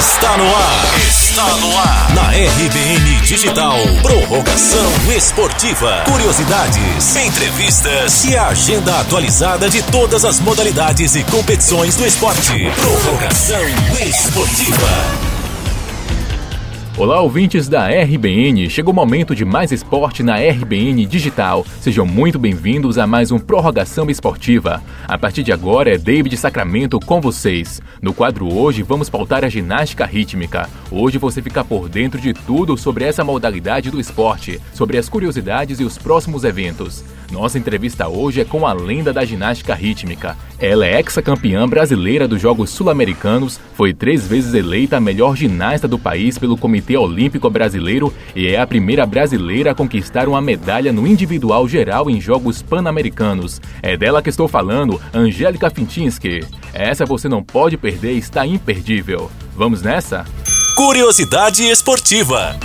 Está no ar. Está no ar. Na RBN Digital. Prorrogação esportiva. Curiosidades, entrevistas e a agenda atualizada de todas as modalidades e competições do esporte. Prorrogação esportiva. Olá, ouvintes da RBN. Chegou o momento de mais esporte na RBN Digital. Sejam muito bem-vindos a mais um Prorrogação Esportiva. A partir de agora é David Sacramento com vocês. No quadro hoje vamos pautar a ginástica rítmica. Hoje você fica por dentro de tudo sobre essa modalidade do esporte, sobre as curiosidades e os próximos eventos. Nossa entrevista hoje é com a lenda da ginástica rítmica. Ela é ex-campeã brasileira dos Jogos Sul-Americanos, foi três vezes eleita a melhor ginasta do país pelo Comitê Olímpico Brasileiro e é a primeira brasileira a conquistar uma medalha no individual geral em Jogos Pan-Americanos. É dela que estou falando, Angélica Fintinski. Essa você não pode perder, está imperdível. Vamos nessa? Curiosidade esportiva.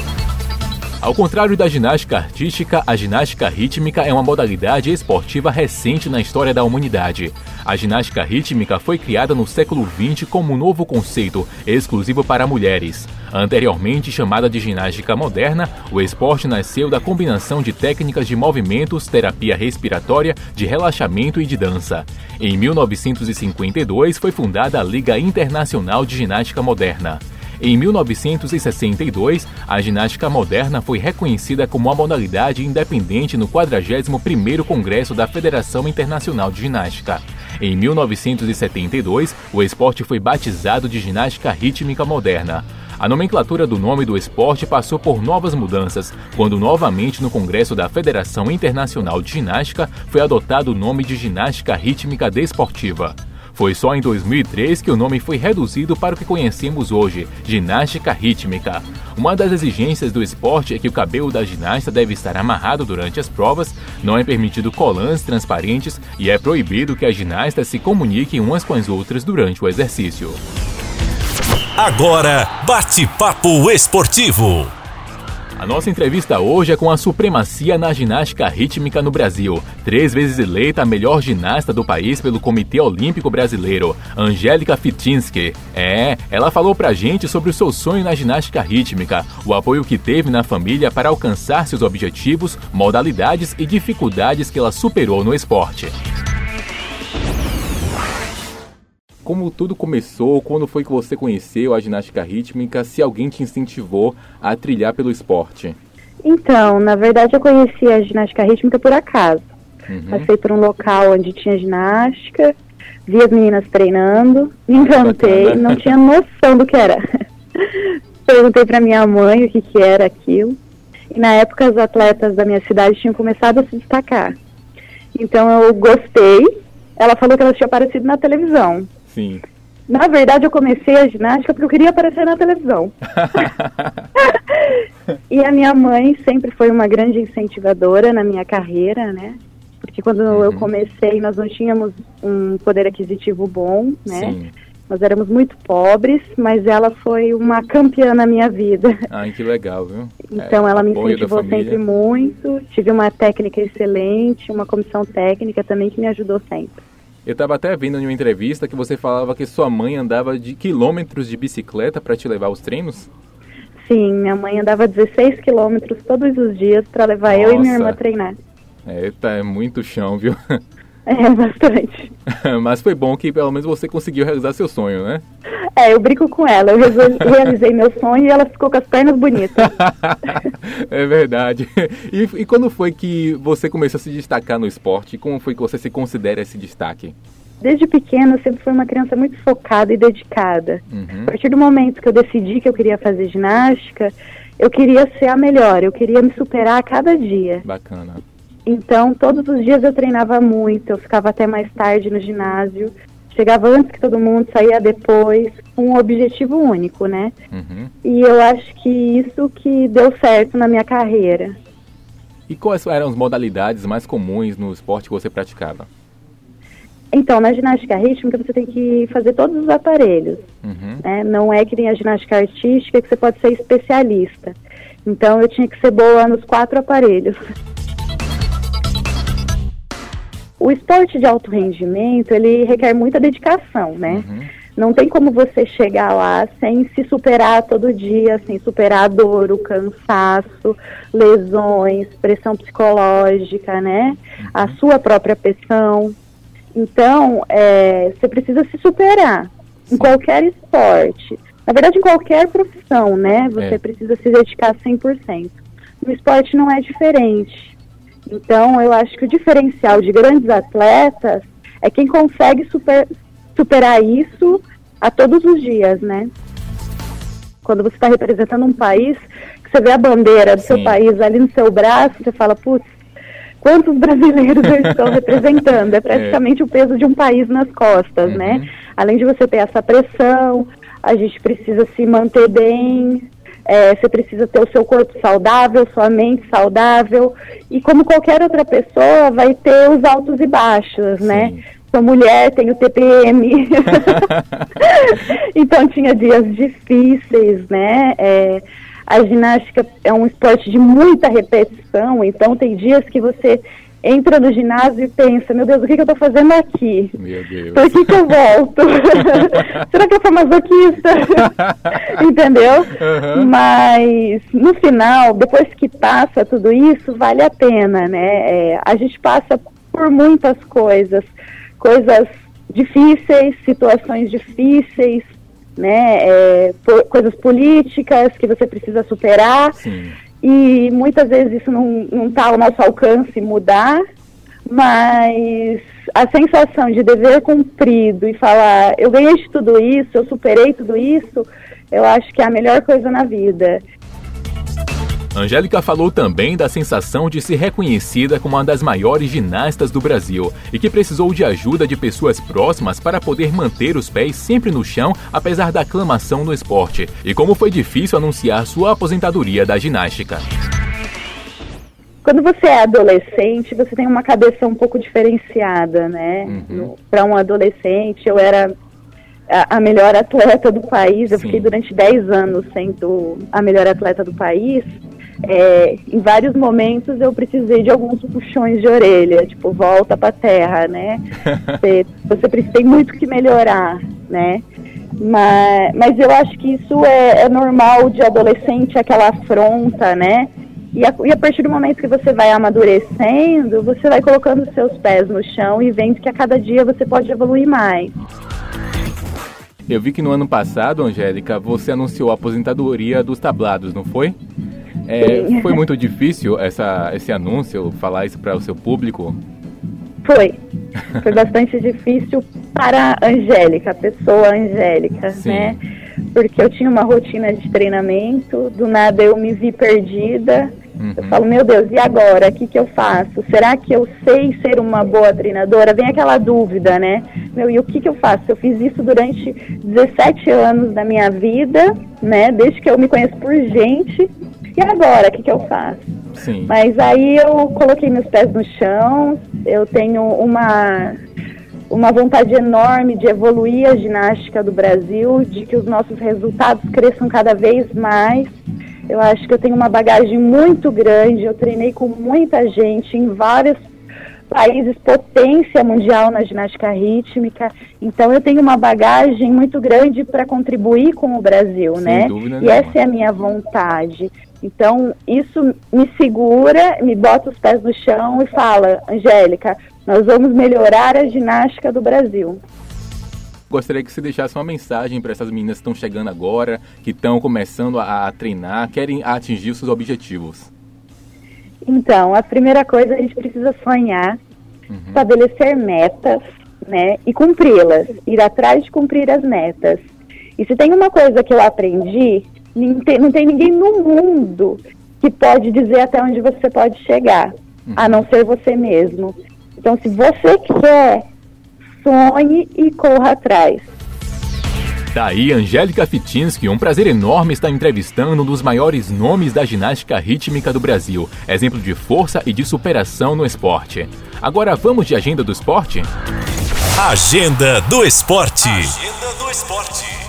Ao contrário da ginástica artística, a ginástica rítmica é uma modalidade esportiva recente na história da humanidade. A ginástica rítmica foi criada no século XX como um novo conceito, exclusivo para mulheres. Anteriormente chamada de ginástica moderna, o esporte nasceu da combinação de técnicas de movimentos, terapia respiratória, de relaxamento e de dança. Em 1952 foi fundada a Liga Internacional de Ginástica Moderna. Em 1962, a ginástica moderna foi reconhecida como uma modalidade independente no 41º Congresso da Federação Internacional de Ginástica. Em 1972, o esporte foi batizado de ginástica rítmica moderna. A nomenclatura do nome do esporte passou por novas mudanças, quando novamente no Congresso da Federação Internacional de Ginástica foi adotado o nome de ginástica rítmica desportiva. Foi só em 2003 que o nome foi reduzido para o que conhecemos hoje, ginástica rítmica. Uma das exigências do esporte é que o cabelo da ginasta deve estar amarrado durante as provas, não é permitido colãs transparentes e é proibido que as ginastas se comuniquem umas com as outras durante o exercício. Agora, bate-papo esportivo. A nossa entrevista hoje é com a supremacia na ginástica rítmica no Brasil. Três vezes eleita a melhor ginasta do país pelo Comitê Olímpico Brasileiro, Angélica Fitinski. É, ela falou pra gente sobre o seu sonho na ginástica rítmica, o apoio que teve na família para alcançar seus objetivos, modalidades e dificuldades que ela superou no esporte. Como tudo começou, quando foi que você conheceu a ginástica rítmica, se alguém te incentivou a trilhar pelo esporte? Então, na verdade eu conheci a ginástica rítmica por acaso. Uhum. Passei por um local onde tinha ginástica, vi as meninas treinando, me encantei, não tinha noção do que era. Perguntei para minha mãe o que, que era aquilo. E na época as atletas da minha cidade tinham começado a se destacar. Então eu gostei. Ela falou que elas tinham aparecido na televisão. Sim. Na verdade, eu comecei a ginástica porque eu queria aparecer na televisão. e a minha mãe sempre foi uma grande incentivadora na minha carreira, né? Porque quando uhum. eu comecei, nós não tínhamos um poder aquisitivo bom, né? Sim. Nós éramos muito pobres, mas ela foi uma campeã na minha vida. Ai, que legal, viu? Então é, ela me incentivou sempre muito. Tive uma técnica excelente, uma comissão técnica também que me ajudou sempre. Eu estava até vendo em uma entrevista que você falava que sua mãe andava de quilômetros de bicicleta para te levar aos treinos? Sim, minha mãe andava 16 quilômetros todos os dias para levar Nossa. eu e minha irmã a treinar. Eita, é muito chão, viu? É, bastante. Mas foi bom que pelo menos você conseguiu realizar seu sonho, né? É, eu brinco com ela. Eu realizei meu sonho e ela ficou com as pernas bonitas. é verdade. E, e, quando foi que você começou a se destacar no esporte? Como foi que você se considera esse destaque? Desde pequena, eu sempre fui uma criança muito focada e dedicada. Uhum. A partir do momento que eu decidi que eu queria fazer ginástica, eu queria ser a melhor, eu queria me superar a cada dia. Bacana. Então, todos os dias eu treinava muito, eu ficava até mais tarde no ginásio. Chegava antes que todo mundo, saía depois, com um objetivo único, né? Uhum. E eu acho que isso que deu certo na minha carreira. E quais eram as modalidades mais comuns no esporte que você praticava? Então, na ginástica rítmica você tem que fazer todos os aparelhos. Uhum. Né? Não é que nem a ginástica artística que você pode ser especialista. Então, eu tinha que ser boa nos quatro aparelhos. O esporte de alto rendimento, ele requer muita dedicação, né? Uhum. Não tem como você chegar lá sem se superar todo dia, sem superar a dor, o cansaço, lesões, pressão psicológica, né? A uhum. sua própria pressão. Então, é, você precisa se superar em qualquer esporte. Na verdade, em qualquer profissão, né? Você é. precisa se dedicar 100%. No esporte não é diferente. Então, eu acho que o diferencial de grandes atletas é quem consegue super, superar isso a todos os dias, né? Quando você está representando um país, que você vê a bandeira do Sim. seu país ali no seu braço, você fala, putz, quantos brasileiros eu estou representando? É praticamente é. o peso de um país nas costas, né? uhum. né? Além de você ter essa pressão, a gente precisa se manter bem, é, você precisa ter o seu corpo saudável, sua mente saudável, e como qualquer outra pessoa, vai ter os altos e baixos, né? Sim. né? Sou mulher, tenho TPM. então tinha dias difíceis, né? É, a ginástica é um esporte de muita repetição, então tem dias que você entra no ginásio e pensa, meu Deus, o que, que eu estou fazendo aqui? Meu Deus. Por que, que eu volto? Será que eu sou masoquista? Entendeu? Uhum. Mas no final, depois que passa tudo isso, vale a pena, né? É, a gente passa por muitas coisas, coisas difíceis, situações difíceis, né? É, por, coisas políticas que você precisa superar. Sim e muitas vezes isso não está ao nosso alcance mudar, mas a sensação de dever cumprido e falar, eu ganhei de tudo isso, eu superei tudo isso, eu acho que é a melhor coisa na vida. Angélica falou também da sensação de ser reconhecida como uma das maiores ginastas do Brasil e que precisou de ajuda de pessoas próximas para poder manter os pés sempre no chão, apesar da aclamação no esporte, e como foi difícil anunciar sua aposentadoria da ginástica. Quando você é adolescente, você tem uma cabeça um pouco diferenciada, né? Uhum. Para um adolescente, eu era a, melhor atleta do país. Eu Sim. fiquei durante 10 anos sendo a melhor atleta do país é, em vários momentos eu precisei de alguns puxões de orelha, tipo, volta pra terra, né? Você, você precisa, tem muito que melhorar, né? Mas, mas eu acho que isso é, é normal de adolescente, aquela afronta, né? E a, e a, partir do momento que você vai amadurecendo, você vai colocando seus pés no chão e vendo que a cada dia você pode evoluir mais. Eu vi que no ano passado, Angélica, você anunciou a aposentadoria dos tablados, não foi? É, foi muito difícil essa, esse anúncio, falar isso para o seu público? Foi. Foi bastante difícil para a Angélica, a pessoa Angélica, Sim. né? Porque eu tinha uma rotina de treinamento, do nada eu me vi perdida. Uhum. Eu falo, meu Deus, e agora? O que, que eu faço? Será que eu sei ser uma boa treinadora? Vem aquela dúvida, né? Meu, e o que, que eu faço? Eu fiz isso durante 17 anos da minha vida, né? Desde que eu me conheço por gente e agora, o que, que eu faço? Sim. Mas aí eu coloquei meus pés no chão, eu tenho uma, uma vontade enorme de evoluir a ginástica do Brasil, de que os nossos resultados cresçam cada vez mais. Eu acho que eu tenho uma bagagem muito grande, eu treinei com muita gente em vários países potência mundial na ginástica rítmica. Então eu tenho uma bagagem muito grande para contribuir com o Brasil, Sem né? E essa é a minha vontade. Então, isso me segura, me bota os pés no chão e fala, Angélica, nós vamos melhorar a ginástica do Brasil. Gostaria que você deixasse uma mensagem para essas meninas que estão chegando agora, que estão começando a, a treinar, querem atingir os seus objetivos. Então, a primeira coisa, a gente precisa sonhar, uhum. estabelecer metas, né, e cumpri-las, ir atrás de cumprir as metas. E se tem uma coisa que eu aprendi, não tem, ninguém no mundo que pode dizer até onde você pode chegar, uhum. a não ser você mesmo. Então, se você quer, sonhe e corra atrás. Daí, tá Angélica Fitinsky, um prazer enorme estar entrevistando um dos maiores nomes da ginástica rítmica do Brasil, exemplo de força e de superação no esporte. Agora vamos de agenda do esporte? Agenda do esporte. Agenda do esporte.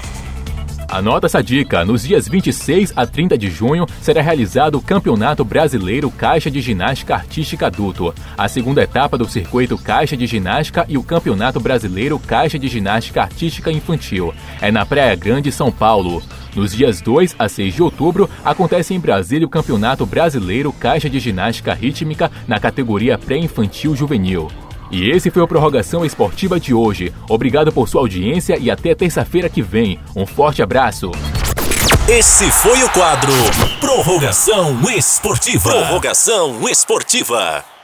Anota essa dica: nos dias 26 a 30 de junho será realizado o Campeonato Brasileiro Caixa de Ginástica Artística Adulto, a segunda etapa do circuito Caixa de Ginástica e o Campeonato Brasileiro Caixa de Ginástica Artística Infantil. É na Praia Grande, São Paulo. Nos dias 2 a 6 de outubro, acontece em Brasília o Campeonato Brasileiro Caixa de Ginástica Rítmica na categoria pré-infantil juvenil. E esse foi o Prorrogação Esportiva de hoje. Obrigado por sua audiência e até terça-feira que vem. Um forte abraço. Esse foi o quadro Prorrogação Esportiva. Prorrogação Esportiva.